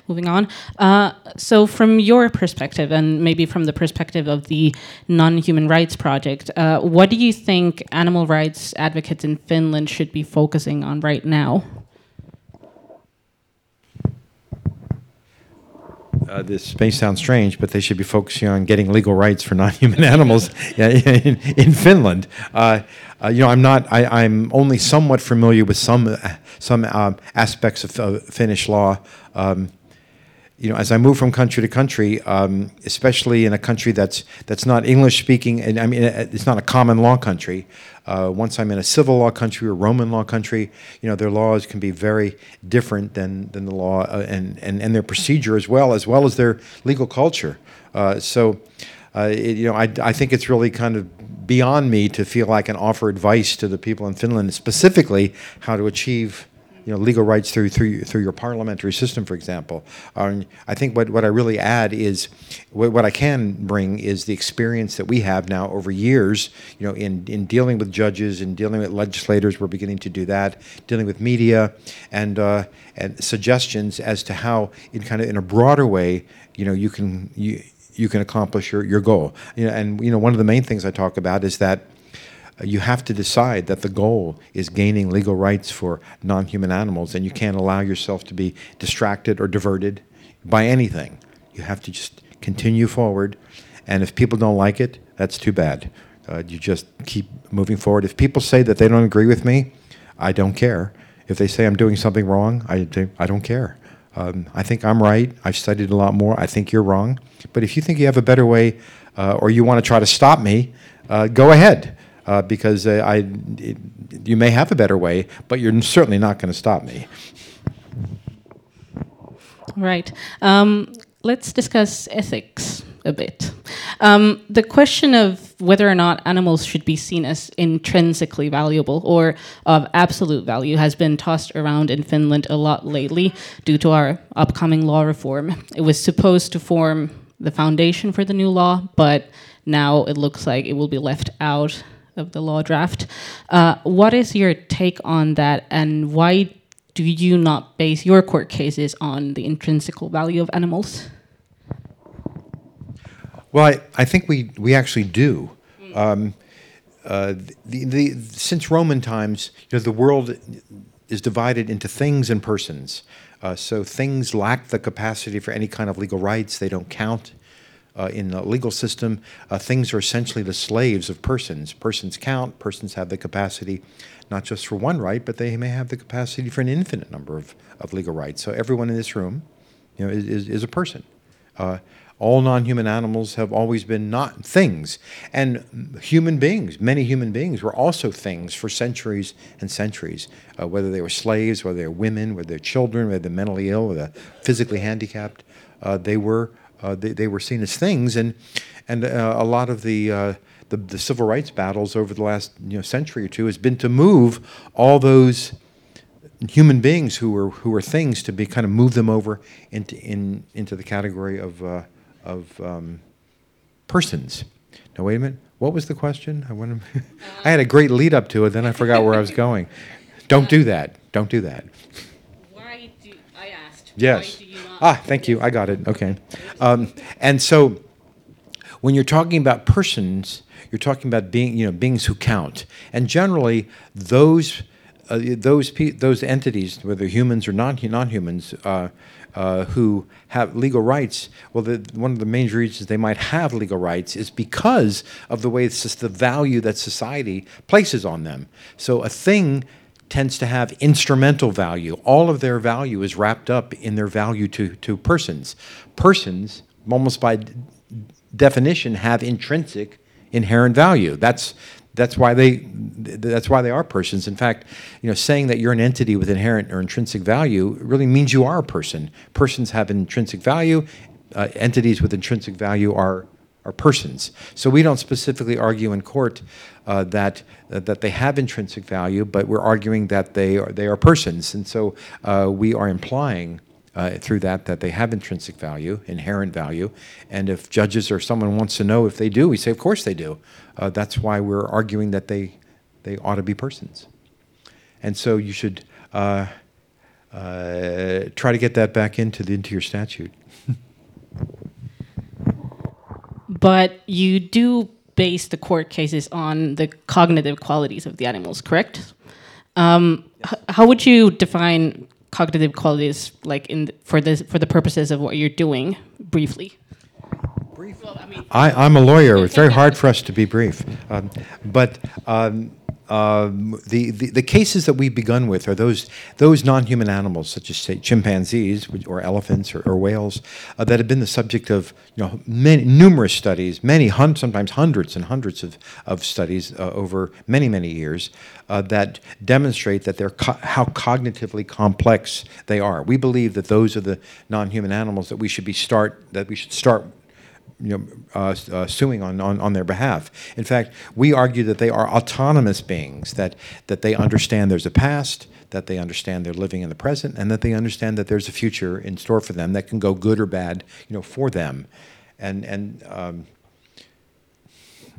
moving on. Uh, so, from your perspective, and maybe from the perspective of the Non Human Rights Project, uh, what do you think animal rights advocates in Finland should be focusing on right now? Uh, this may sound strange, but they should be focusing on getting legal rights for non-human animals in, in Finland. Uh, uh, you know, I'm not. I, am only somewhat familiar with some some um, aspects of uh, Finnish law. Um, you know, as I move from country to country, um, especially in a country that's that's not English speaking, and I mean it's not a common law country. Uh, once I'm in a civil law country or Roman law country, you know, their laws can be very different than than the law uh, and, and and their procedure as well as well as their legal culture. Uh, so, uh, it, you know, I I think it's really kind of beyond me to feel like I can offer advice to the people in Finland, specifically how to achieve you know, legal rights through through through your parliamentary system, for example. Um, I think what, what I really add is what, what I can bring is the experience that we have now over years, you know, in in dealing with judges and dealing with legislators. We're beginning to do that, dealing with media, and uh, and suggestions as to how, in kind of in a broader way, you know, you can you you can accomplish your, your goal. You know, and you know, one of the main things I talk about is that you have to decide that the goal is gaining legal rights for non human animals, and you can't allow yourself to be distracted or diverted by anything. You have to just continue forward, and if people don't like it, that's too bad. Uh, you just keep moving forward. If people say that they don't agree with me, I don't care. If they say I'm doing something wrong, I, I don't care. Um, I think I'm right. I've studied a lot more. I think you're wrong. But if you think you have a better way, uh, or you want to try to stop me, uh, go ahead uh, because uh, I, it, you may have a better way, but you're certainly not going to stop me. Right. Um, let's discuss ethics a bit. Um, the question of whether or not animals should be seen as intrinsically valuable or of absolute value has been tossed around in Finland a lot lately due to our upcoming law reform. It was supposed to form the foundation for the new law, but now it looks like it will be left out of the law draft. Uh, what is your take on that, and why do you not base your court cases on the intrinsical value of animals? Well, I, I think we, we actually do. Um, uh, the, the, since Roman times, you know, the world is divided into things and persons. Uh, so things lack the capacity for any kind of legal rights. They don't count uh, in the legal system. Uh, things are essentially the slaves of persons. Persons count. Persons have the capacity not just for one right, but they may have the capacity for an infinite number of, of legal rights. So everyone in this room, you know, is, is, a person. Uh, all non-human animals have always been not things, and human beings, many human beings, were also things for centuries and centuries. Uh, whether they were slaves, whether they were women, whether they're children, whether they're mentally ill, whether physically handicapped, uh, they were uh, they, they were seen as things, and and uh, a lot of the, uh, the the civil rights battles over the last you know century or two has been to move all those human beings who were who were things to be kind of move them over into in into the category of uh, of um, persons. Now wait a minute. What was the question? I want. I had a great lead up to it, then I forgot where I was going. Don't do that. Don't do that. Why do I asked? Yes. Why do you not Ah, thank you. I got it. Okay. Um, and so, when you're talking about persons, you're talking about being, you know, beings who count, and generally those. Uh, those pe- those entities, whether humans or non non-humans, uh, uh, who have legal rights, well, the, one of the main reasons they might have legal rights is because of the way it's just the value that society places on them. So a thing tends to have instrumental value. All of their value is wrapped up in their value to, to persons. Persons, almost by d- definition, have intrinsic inherent value. That's that's why they th- that's why they are persons. In fact, you know, saying that you're an entity with inherent or intrinsic value really means you are a person. Persons have intrinsic value. Uh, entities with intrinsic value are are persons. So we don't specifically argue in court uh, that uh, that they have intrinsic value, but we're arguing that they are they are persons, and so uh, we are implying. Uh, through that, that they have intrinsic value, inherent value, and if judges or someone wants to know if they do, we say, of course they do. Uh, that's why we're arguing that they they ought to be persons, and so you should uh, try to get that back into the into your statute. But you do base the court cases on the cognitive qualities of the animals, correct? Um, h- how would you define cognitive qualities, like in th- for this for the purposes of what you're doing, briefly? I, I'm a lawyer. It's very hard for us to be brief. Um, but um, um, the, the, the cases that we've begun with are those, those non human animals, such as, say, chimpanzees or elephants or, or whales, uh, that have been the subject of you know, many, numerous studies, many, hun- sometimes hundreds and hundreds of, of studies uh, over many, many years uh, that demonstrate that they're co- how cognitively complex they are. We believe that those are the non human animals that we should be start, that we should start you know, uh, uh, suing on, on, on their behalf. In fact, we argue that they are autonomous beings, that, that they understand there's a past, that they understand they're living in the present, and that they understand that there's a future in store for them that can go good or bad, you know, for them. And, and um,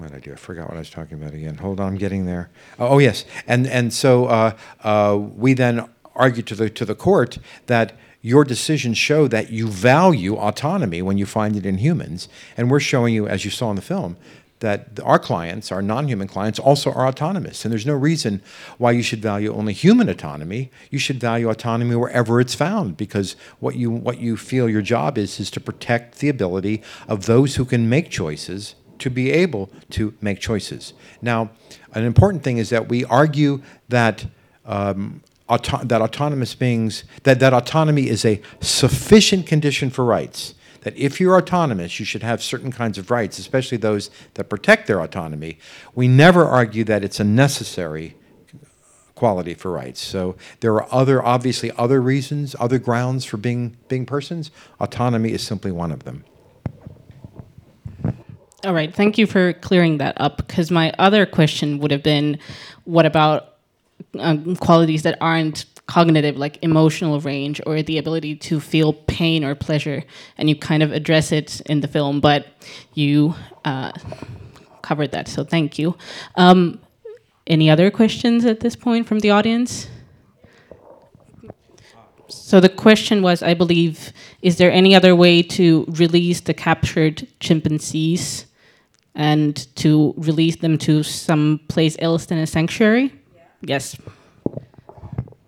what did I do? I forgot what I was talking about again. Hold on, I'm getting there. Oh, oh, yes, and and so uh, uh, we then argued to the to the court that your decisions show that you value autonomy when you find it in humans, and we're showing you, as you saw in the film, that our clients, our non-human clients, also are autonomous, and there's no reason why you should value only human autonomy. You should value autonomy wherever it's found, because what you what you feel your job is is to protect the ability of those who can make choices to be able to make choices. Now, an important thing is that we argue that um, auto- that autonomous beings that, that autonomy is a sufficient condition for rights. That if you're autonomous, you should have certain kinds of rights, especially those that protect their autonomy. We never argue that it's a necessary quality for rights. So there are other, obviously, other reasons, other grounds for being being persons. Autonomy is simply one of them. All right, thank you for clearing that up. Because my other question would have been, what about um, qualities that aren't cognitive, like emotional range or the ability to feel pain or pleasure? And you kind of address it in the film, but you uh, covered that. So thank you. Um, any other questions at this point from the audience? So the question was, I believe, is there any other way to release the captured chimpanzees and to release them to some place else than a sanctuary? Yes.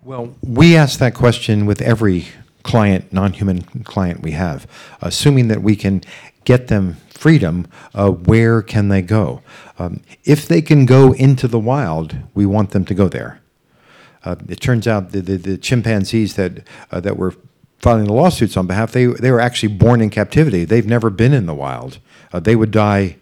Well, we ask that question with every client, non-human client we have, assuming that we can get them freedom. Uh, where can they go? Um, if they can go into the wild, we want them to go there. Uh, it turns out the, the, the chimpanzees that uh, that were filing the lawsuits on behalf, they, they were actually born in captivity. They've never been in the wild. Uh, they would die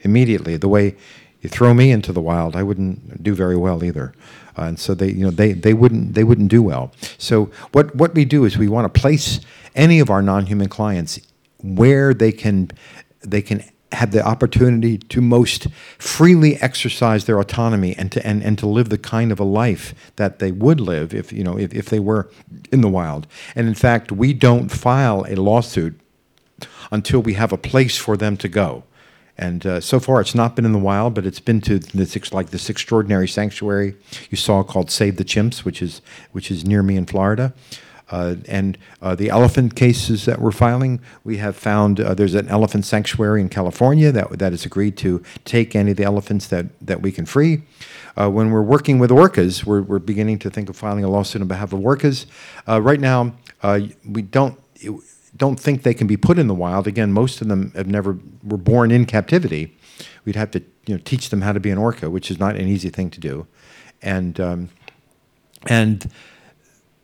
immediately. The way you throw me into the wild, I wouldn't do very well either. Uh, and so they, you know, they, they wouldn't they wouldn't do well. So what what we do is we want to place any of our non-human clients where they can they can have the opportunity to most freely exercise their autonomy and to and, and to live the kind of a life that they would live if you know if, if they were in the wild. And in fact, we don't file a lawsuit until we have a place for them to go. And uh, so far, it's not been in the wild, but it's been to this like this extraordinary sanctuary you saw called Save the Chimps, which is which is near me in Florida. Uh, and uh, the elephant cases that we're filing, we have found uh, there's an elephant sanctuary in California that that has agreed to take any of the elephants that that we can free. Uh, when we're working with orcas, we're, we're beginning to think of filing a lawsuit on behalf of orcas. Uh, right now, uh, we don't don't think they can be put in the wild. Again, most of them have never were born in captivity. We'd have to you know teach them how to be an orca, which is not an easy thing to do, and um, and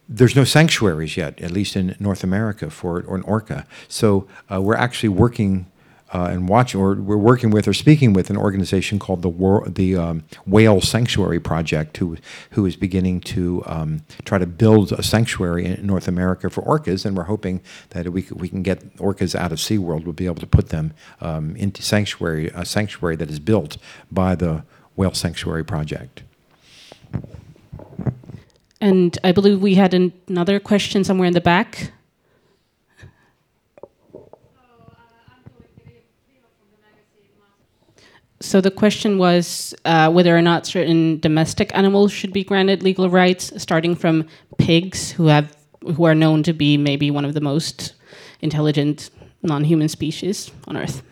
there's no sanctuaries yet, at least in North America, for an orca. So uh, we're actually working uh, and watching, or we're working with or speaking with an organization called the Wor- the um, Whale Sanctuary Project, who who is beginning to um, try to build a sanctuary in North America for orcas, and we're hoping that we we can get orcas out of SeaWorld. We'll be able to put them um, into sanctuary a sanctuary that is built by the Whale Sanctuary Project. And I believe we had an- another question somewhere in the back. So the question was uh, whether or not certain domestic animals should be granted legal rights, starting from pigs, who have who are known to be maybe one of the most intelligent non-human species on Earth.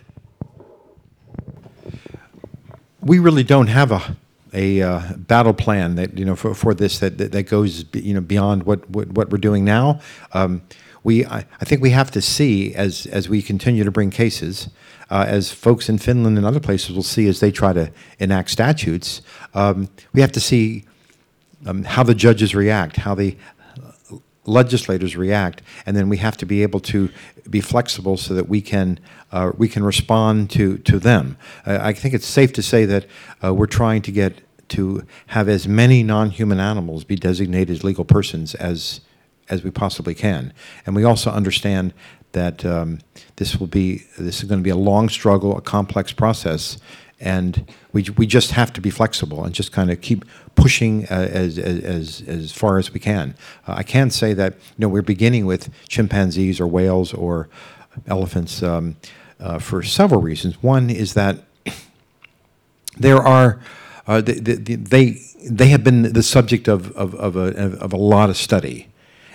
we really don't have a a uh, battle plan that you know for, for this that, that that goes you know beyond what what, what we're doing now. Um, we I, I think we have to see as as we continue to bring cases, uh, as folks in Finland and other places will see as they try to enact statutes. Um, we have to see um, how the judges react, how the legislators react, and then we have to be able to be flexible so that we can uh, we can respond to to them. Uh, I think it's safe to say that uh, we're trying to get to have as many non-human animals be designated legal persons as as we possibly can, and we also understand that um, this will be this is going to be a long struggle, a complex process, and we, we just have to be flexible and just kind of keep pushing uh, as, as, as far as we can. Uh, I can say that you know we're beginning with chimpanzees or whales or elephants um, uh, for several reasons. One is that there are uh, they, they, have been the subject of, of, of, a, of a lot of study,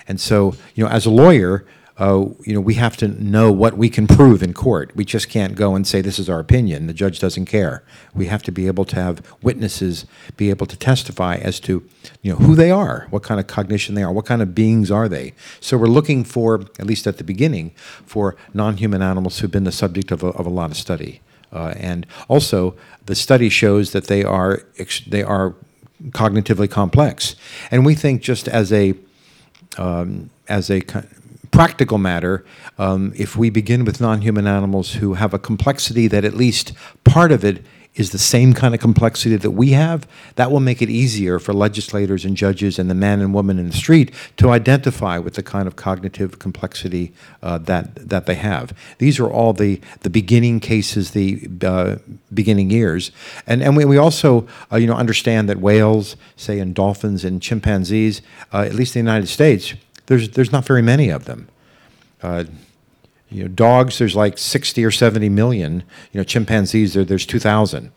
and so you know as a lawyer. Uh, you know, we have to know what we can prove in court. We just can't go and say this is our opinion. The judge doesn't care. We have to be able to have witnesses be able to testify as to, you know, who they are, what kind of cognition they are, what kind of beings are they. So we're looking for, at least at the beginning, for non-human animals who've been the subject of a, of a lot of study. Uh, and also, the study shows that they are they are cognitively complex. And we think just as a um, as a practical matter, um, if we begin with non-human animals who have a complexity that at least part of it is the same kind of complexity that we have, that will make it easier for legislators and judges and the man and woman in the street to identify with the kind of cognitive complexity uh, that that they have. These are all the the beginning cases, the uh, beginning years, and and we, we also uh, you know understand that whales, say, and dolphins and chimpanzees, uh, at least in the United States, there's there's not very many of them. You know, dogs, there's like 60 or 70 million. You know, chimpanzees, there, there's 2,000.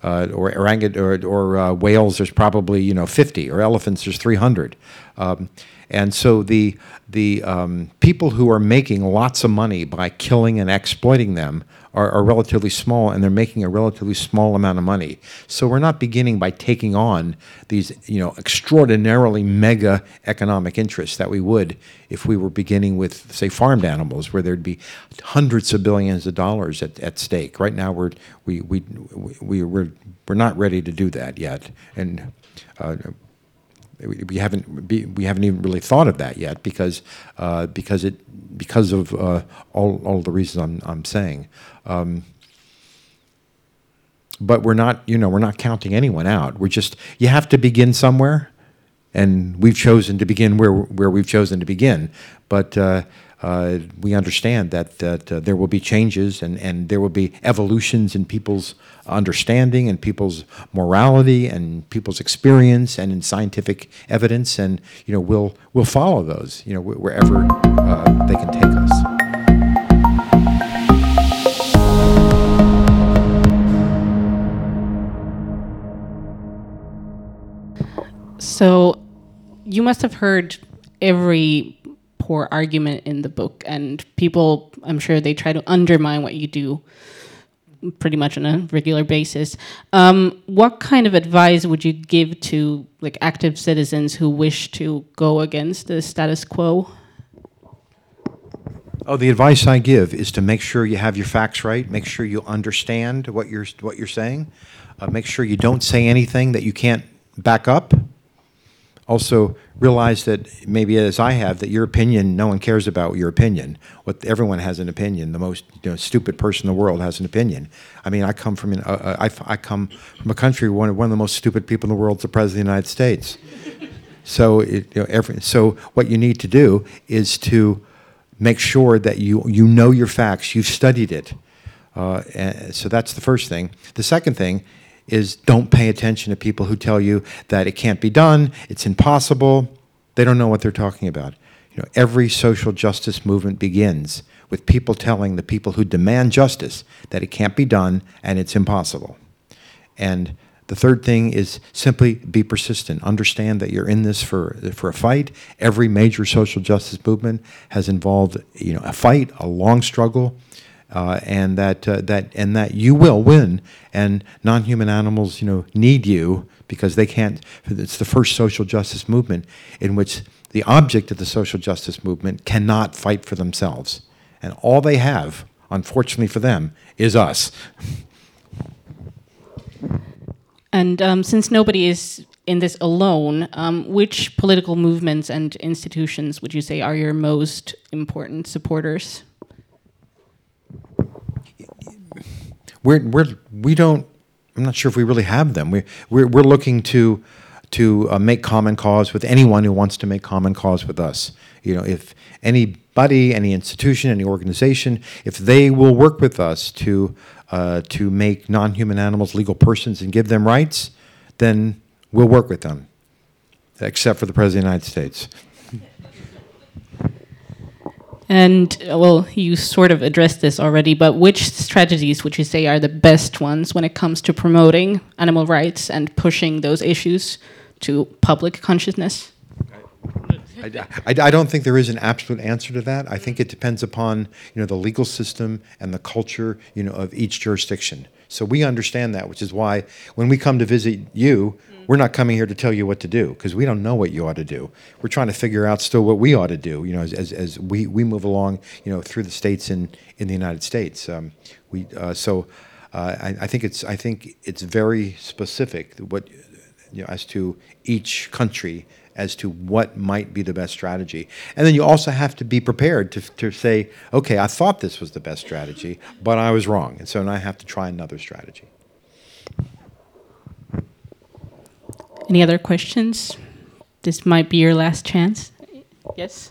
Uh, or orangut or, or uh, whales, there's probably you know 50. Or elephants, there's 300. Um, and so the the um, people who are making lots of money by killing and exploiting them are, are relatively small, and they're making a relatively small amount of money. So we're not beginning by taking on these you know extraordinarily mega economic interests that we would if we were beginning with say farmed animals, where there'd be hundreds of billions of dollars at, at stake. Right now, we're we we we we're we're not ready to do that yet, and. Uh, we, haven't we haven't even really thought of that yet because uh, because it because of uh, all all the reasons I'm I'm saying. Um, but we're not you know we're not counting anyone out. We're just you have to begin somewhere, and we've chosen to begin where where we've chosen to begin. But uh, we understand that that uh, there will be changes and and there will be evolutions in people's understanding and people's morality and people's experience and in scientific evidence, and you know we'll we'll follow those you know wherever uh, they can take us. So you must have heard every poor argument in the book, and people, I'm sure they try to undermine what you do pretty much on a regular basis. Um, what kind of advice would you give to like active citizens who wish to go against the status quo? Oh, the advice I give is to make sure you have your facts right. Make sure you understand what you're what you're saying. Uh, make sure you don't say anything that you can't back up. Also, realize that maybe as I have, that your opinion, no one cares about your opinion. What everyone has an opinion. The most you know, stupid person in the world has an opinion. I mean, I come from an, uh, uh, I, I come from a country where one of, one of the most stupid people in the world is the president of the United States. So, it, you know, every, so what you need to do is to make sure that you, you know your facts, you've studied it. Uh, so that's the first thing. The second thing is don't pay attention to people who tell you that it can't be done, it's impossible. They don't know what they're talking about. You know, every social justice movement begins with people telling the people who demand justice that it can't be done and it's impossible. And the third thing is simply be persistent. Understand that you're in this for, for a fight. Every major social justice movement has involved you know, a fight, a long struggle, uh, and, that, uh, that, and that you will win. And non human animals you know, need you because they can't. It's the first social justice movement in which the object of the social justice movement cannot fight for themselves. And all they have, unfortunately for them, is us. And um, since nobody is in this alone, um, which political movements and institutions would you say are your most important supporters? We're, we're, we don't, I'm not sure if we really have them. We, we're, we're looking to, to uh, make common cause with anyone who wants to make common cause with us. You know, if anybody, any institution, any organization, if they will work with us to, uh, to make non-human animals legal persons and give them rights, then we'll work with them, except for the President of the United States. And well, you sort of addressed this already, but which strategies would you say are the best ones when it comes to promoting animal rights and pushing those issues to public consciousness? I, I, I don't think there is an absolute answer to that. I think it depends upon you know the legal system and the culture you know of each jurisdiction. So we understand that, which is why when we come to visit you, we're not coming here to tell you what to do because we don't know what you ought to do. We're trying to figure out still what we ought to do. You know, as, as, as we, we move along, you know, through the states in, in the United States. Um, we uh, so uh, I, I think it's I think it's very specific what you know as to each country as to what might be the best strategy. And then you also have to be prepared to, to say, okay, I thought this was the best strategy, but I was wrong. And so now I have to try another strategy. Any other questions? This might be your last chance. Yes?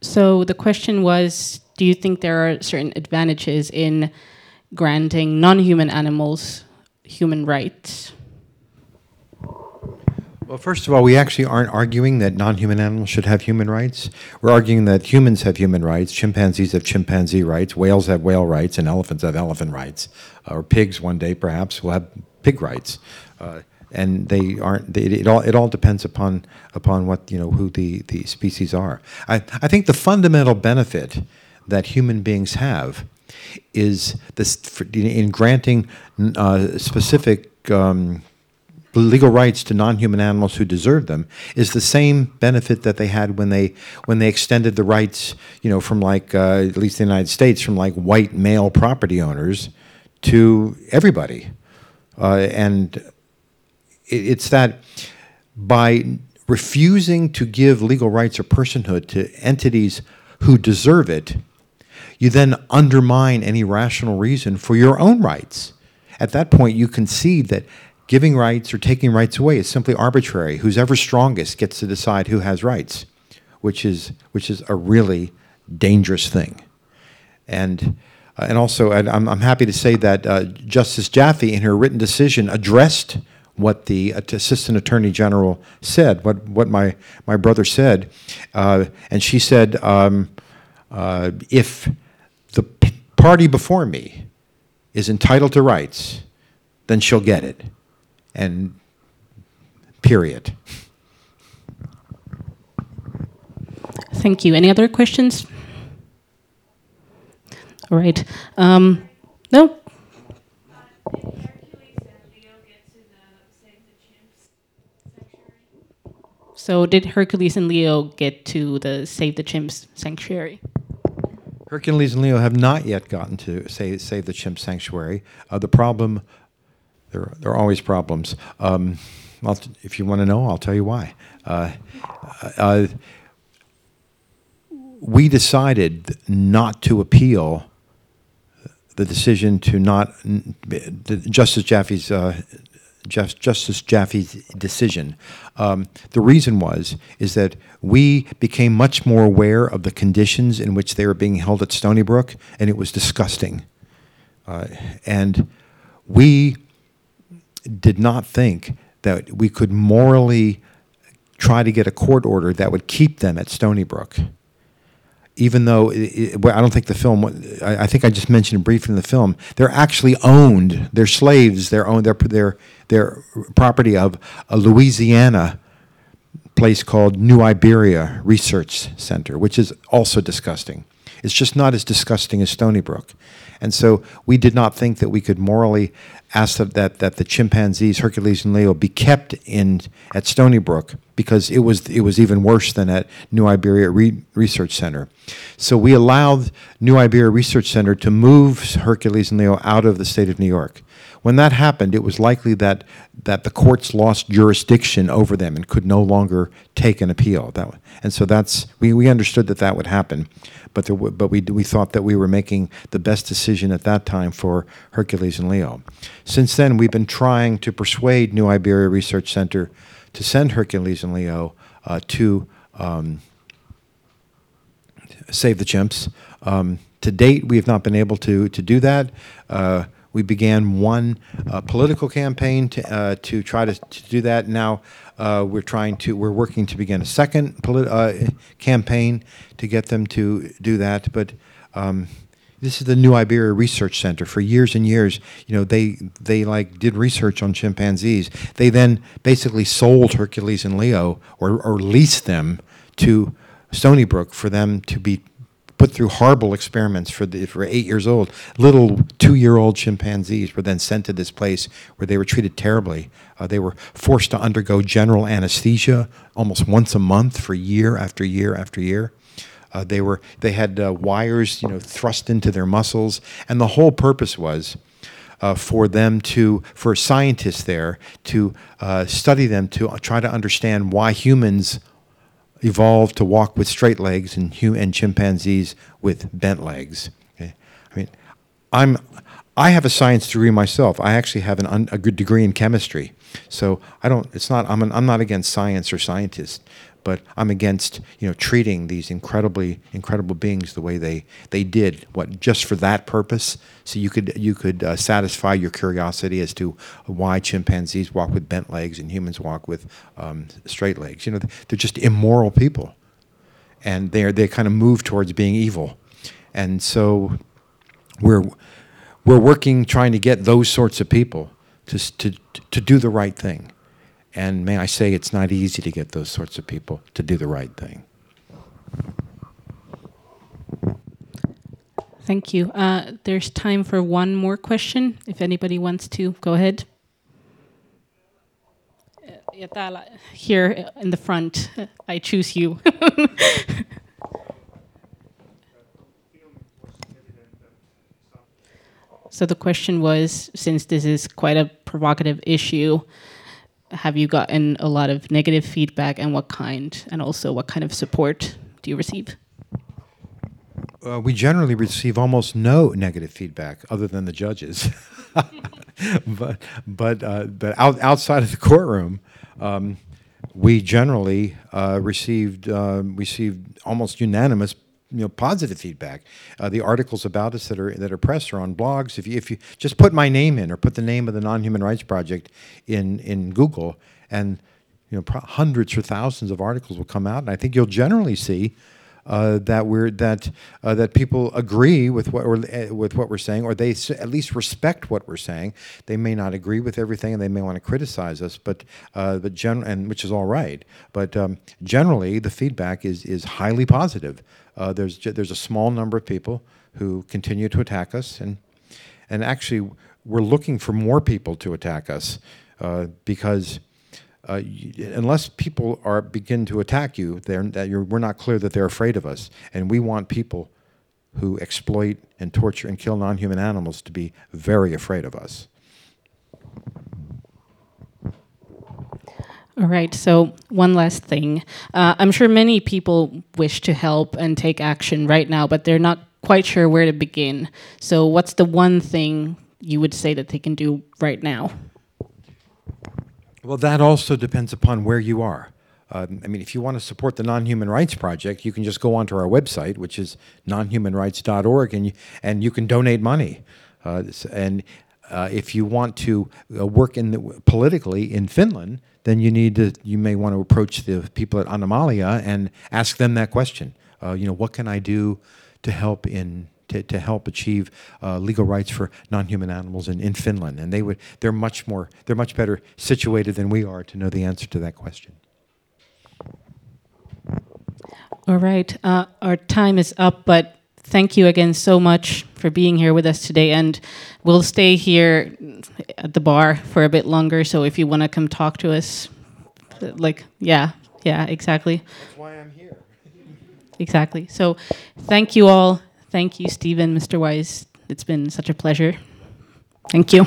So the question was Do you think there are certain advantages in granting non human animals human rights? Well, first of all, we actually aren't arguing that non human animals should have human rights. We're arguing that humans have human rights, chimpanzees have chimpanzee rights, whales have whale rights, and elephants have elephant rights. or pigs one day, perhaps, will have pig rights. Uh, and they aren't. They, it all it all depends upon upon what you know who the, the species are. I, I think the fundamental benefit that human beings have is this in granting uh, specific um, legal rights to non-human animals who deserve them is the same benefit that they had when they when they extended the rights, you know, from like uh, at least the United States, from like white male property owners to everybody. Uh, and it, it's that by refusing to give legal rights or personhood to entities who deserve it, you then undermine any rational reason for your own rights. At that point, you concede that giving rights or taking rights away is simply arbitrary. Who's ever strongest gets to decide who has rights, which is, which is a really dangerous thing. And, uh, and also, I'm, I'm happy to say that uh, Justice Jaffe, in her written decision, addressed what the Assistant Attorney General said, what, what my, my brother said. Uh, and she said, um, uh, if the party before me is entitled to rights, then she'll get it. And period. Thank you. Any other questions? All right. Um, no? So did Hercules and Leo get to the Save the Chimps sanctuary? Hercules and Leo have not yet gotten to say, Save the Chimp Sanctuary. Uh, the problem, there, there are always problems. Um, if you want to know, I'll tell you why. Uh, uh, we decided not to appeal the decision to not, Justice Jaffe's uh, Just, Justice Jaffe's decision. Um, the reason was is that we became much more aware of the conditions in which they were being held at Stony Brook, and it was disgusting. Uh, and we did not think that we could morally try to get a court order that would keep them at Stony Brook even though it, it, I don't think the film, I, I, think I just mentioned briefly in the film, they're actually owned. They're slaves. They're owned. They're they're, they're property of a Louisiana place called New Iberia Research Center, which is also disgusting. It's just not as disgusting as Stony Brook. And so we did not think that we could morally ask that, that, that the chimpanzees, Hercules and Leo, be kept in at Stony Brook because it was, it was even worse than at New Iberia Re- Research Center. So we allowed New Iberia Research Center to move Hercules and Leo out of the state of New York. When that happened, it was likely that, that the courts lost jurisdiction over them and could no longer take an appeal. That, and so that's, we, we understood that that would happen, but, there, but we, we thought that we were making the best decision at that time for Hercules and Leo. Since then, we've been trying to persuade New Iberia Research Center to send Hercules and Leo uh, to um, save the chimps. Um, to date, we have not been able to, to do that. Uh, we began one uh, political campaign to, uh, to try to, to do that. Now uh, we're trying to, we're working to begin a second polit- uh, campaign to get them to do that. But um, this is the New Iberia Research Center. For years and years, you know, they they like did research on chimpanzees. They then basically sold Hercules and Leo or, or leased them to Stony Brook for them to be put through horrible experiments for the, for eight years old. Little two year old chimpanzees were then sent to this place where they were treated terribly. Uh, they were forced to undergo general anesthesia almost once a month for year after year after year. Uh, they were they had uh, wires you know thrust into their muscles, and the whole purpose was. Uh, for them to, for scientists there to uh, study them to try to understand why humans evolved to walk with straight legs and, and chimpanzees with bent legs. Okay? I mean, I'm, I have a science degree myself. I actually have an un, a good degree in chemistry. So I don't, it's not, I'm, an, I'm not against science or scientists, but I'm against you know treating these incredibly incredible beings the way they they did. What just for that purpose, so you could you could uh, satisfy your curiosity as to why chimpanzees walk with bent legs and humans walk with um, straight legs. You know, they're just immoral people, and they they kind of move towards being evil, and so we're we're working trying to get those sorts of people to to to do the right thing and may I say, it's not easy to get those sorts of people to do the right thing. Thank you. Uh, there's time for one more question, if anybody wants to. Go ahead. Here in the front, I choose you. So the question was, since this is quite a provocative issue, have you gotten a lot of negative feedback, and what kind? And also, what kind of support do you receive? Uh, we generally receive almost no negative feedback, other than the judges. but but uh, but out, outside of the courtroom, um, we generally uh, received um received almost unanimous. You know, positive feedback. Uh, the articles about us that are that are press are on blogs. If you if you just put my name in or put the name of the Non-Human Rights Project in in Google, and you know, pro- hundreds or thousands of articles will come out, and I think you'll generally see uh, that we're that uh, that people agree with what we're uh, with what we're saying, or they s- at least respect what we're saying. They may not agree with everything, and they may want to criticize us, but uh, but gen- and which is all right. But um, generally, the feedback is is highly positive. Uh, there's there's a small number of people who continue to attack us, and and actually, we're looking for more people to attack us uh, because uh, unless people are begin to attack you, that we're not clear that they're afraid of us, and we want people who exploit and torture and kill non-human animals to be very afraid of us. All right, so one last thing. Uh, I'm sure many people wish to help and take action right now, but they're not quite sure where to begin. So, what's the one thing you would say that they can do right now? Well, that also depends upon where you are. Um, I mean, if you want to support the Non-Human Rights Project, you can just go onto our website, which is nonhumanrights.org, and you, and you can donate money. Uh, and uh, if you want to uh, work in the, politically in Finland, then you need to you may want to approach the people at Animalia and ask them that question. Uh, you know, what can I do to help in to, to help achieve uh, legal rights for non-human animals in, in Finland? And they would they're much more they're much better situated than we are to know the answer to that question. All right, uh, our time is up, but thank you again so much for being here with us today. And we'll stay here at the bar for a bit longer. So, if you want to come talk to us, like, yeah, yeah, exactly. That's why I'm here. Exactly. So, thank you all. Thank you, Steven, Mr. Wise. It's been such a pleasure. Thank you.